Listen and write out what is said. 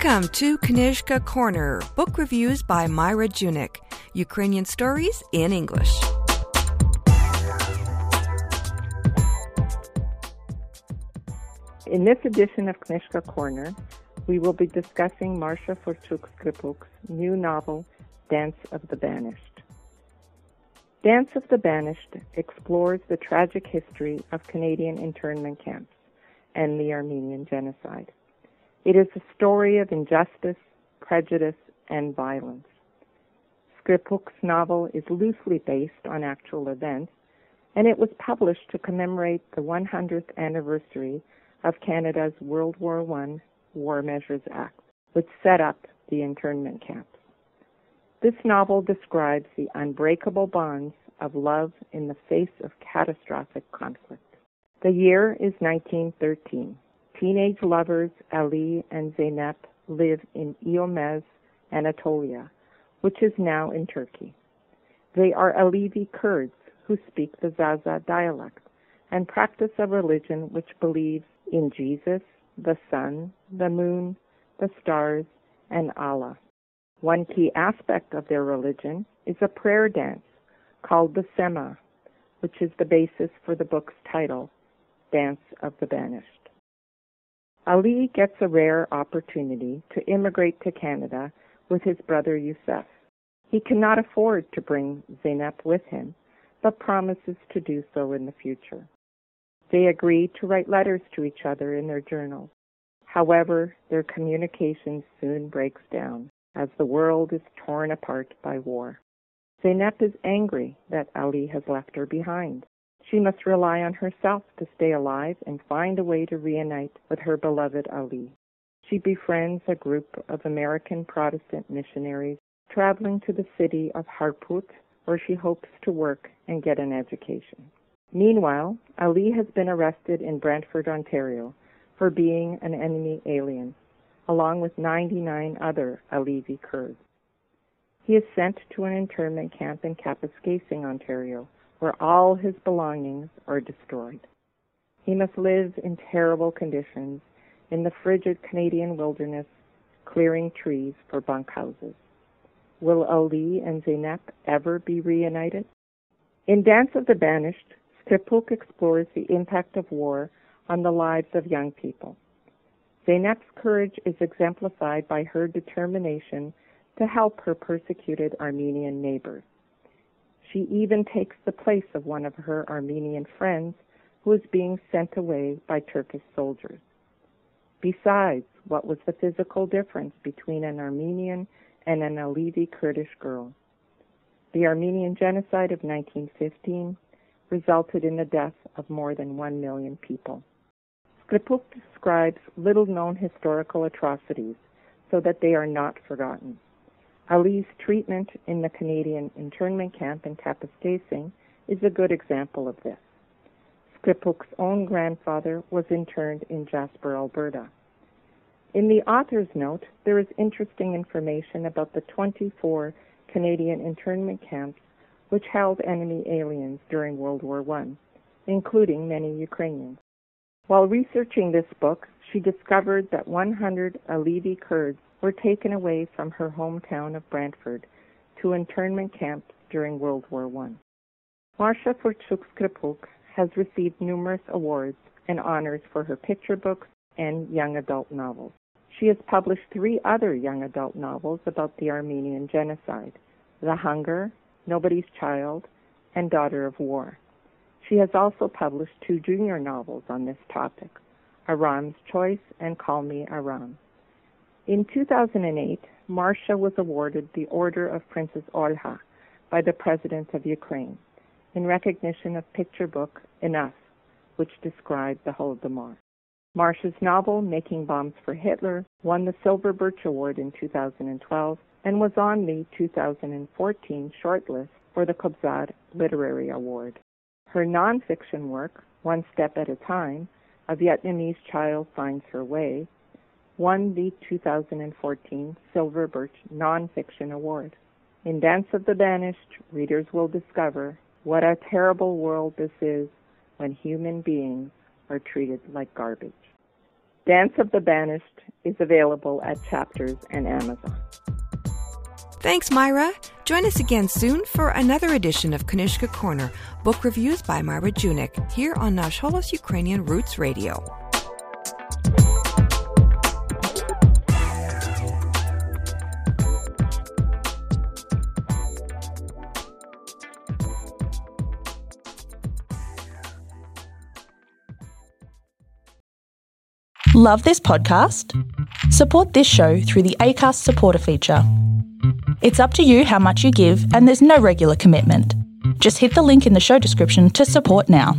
Welcome to Knyzhka Corner, book reviews by Myra Junyk, Ukrainian stories in English. In this edition of Knyzhka Corner, we will be discussing Marsha Forchuk-Skrypuch's new novel, Dance of the Banished. Dance of the Banished explores the tragic history of Canadian internment camps and the Armenian genocide. It is a story of injustice, prejudice, and violence. Skrypuch's novel is loosely based on actual events, and it was published to commemorate the 100th anniversary of Canada's World War I War Measures Act, which set up the internment camps. This novel describes the unbreakable bonds of love in the face of catastrophic conflict. The year is 1913. Teenage lovers Ali and Zeynep live in Iomez, Anatolia, which is now in Turkey. They are Alevi Kurds who speak the Zaza dialect and practice a religion which believes in Jesus, the sun, the moon, the stars, and Allah. One key aspect of their religion is a prayer dance called the Sema, which is the basis for the book's title, Dance of the Banished. Ali gets a rare opportunity to immigrate to Canada with his brother Youssef. He cannot afford to bring Zeynep with him, but promises to do so in the future. They agree to write letters to each other in their journals. However, their communication soon breaks down as the world is torn apart by war. Zeynep is angry that Ali has left her behind. She must rely on herself to stay alive and find a way to reunite with her beloved Ali. She befriends a group of American Protestant missionaries traveling to the city of Harput, where she hopes to work and get an education. Meanwhile, Ali has been arrested in Brantford, Ontario, for being an enemy alien, along with 99 other Alevi Kurds. He is sent to an internment camp in Kapuskasing, Ontario, where all his belongings are destroyed. He must live in terrible conditions in the frigid Canadian wilderness, clearing trees for bunkhouses. Will Ali and Zeynep ever be reunited? In Dance of the Banished, Skrypuch explores the impact of war on the lives of young people. Zeynep's courage is exemplified by her determination to help her persecuted Armenian neighbors. She even takes the place of one of her Armenian friends who is being sent away by Turkish soldiers. Besides, what was the physical difference between an Armenian and an Alevi Kurdish girl? The Armenian genocide of 1915 resulted in the death of more than one million people. Skrypuch describes little known historical atrocities so that they are not forgotten. Ali's treatment in the Canadian internment camp in Kapuskasing is a good example of this. Skrypuch's own grandfather was interned in Jasper, Alberta. In the author's note, there is interesting information about the 24 Canadian internment camps which held enemy aliens during World War I, including many Ukrainians. While researching this book, she discovered that 100 Alevi Kurds were taken away from her hometown of Brantford to internment camps during World War I. Marsha Forchuk-Skrypuch has received numerous awards and honors for her picture books and young adult novels. She has published three other young adult novels about the Armenian genocide, The Hunger, Nobody's Child, and Daughter of War. She has also published two junior novels on this topic, Aram's Choice and Call Me Aram. In 2008, Marsha was awarded the Order of Princess Olha by the President of Ukraine in recognition of picture book Enough, which described the Holodomor. Marsha's novel Making Bombs for Hitler won the Silver Birch Award in 2012 and was on the 2014 shortlist for the Kobzar Literary Award. Her nonfiction work, One Step at a Time, A Vietnamese Child Finds Her Way, won the 2014 Silver Birch Nonfiction Award. In Dance of the Banished, readers will discover what a terrible world this is when human beings are treated like garbage. Dance of the Banished is available at Chapters and Amazon. Thanks, Myra. Join us again soon for another edition of Knyzhka Corner, book reviews by Myra Junyk, here on Nash Holos Ukrainian Roots Radio. Love this podcast? Support this show through the ACAST supporter feature. It's up to you how much you give, and there's no regular commitment. Just hit the link in the show description to support now.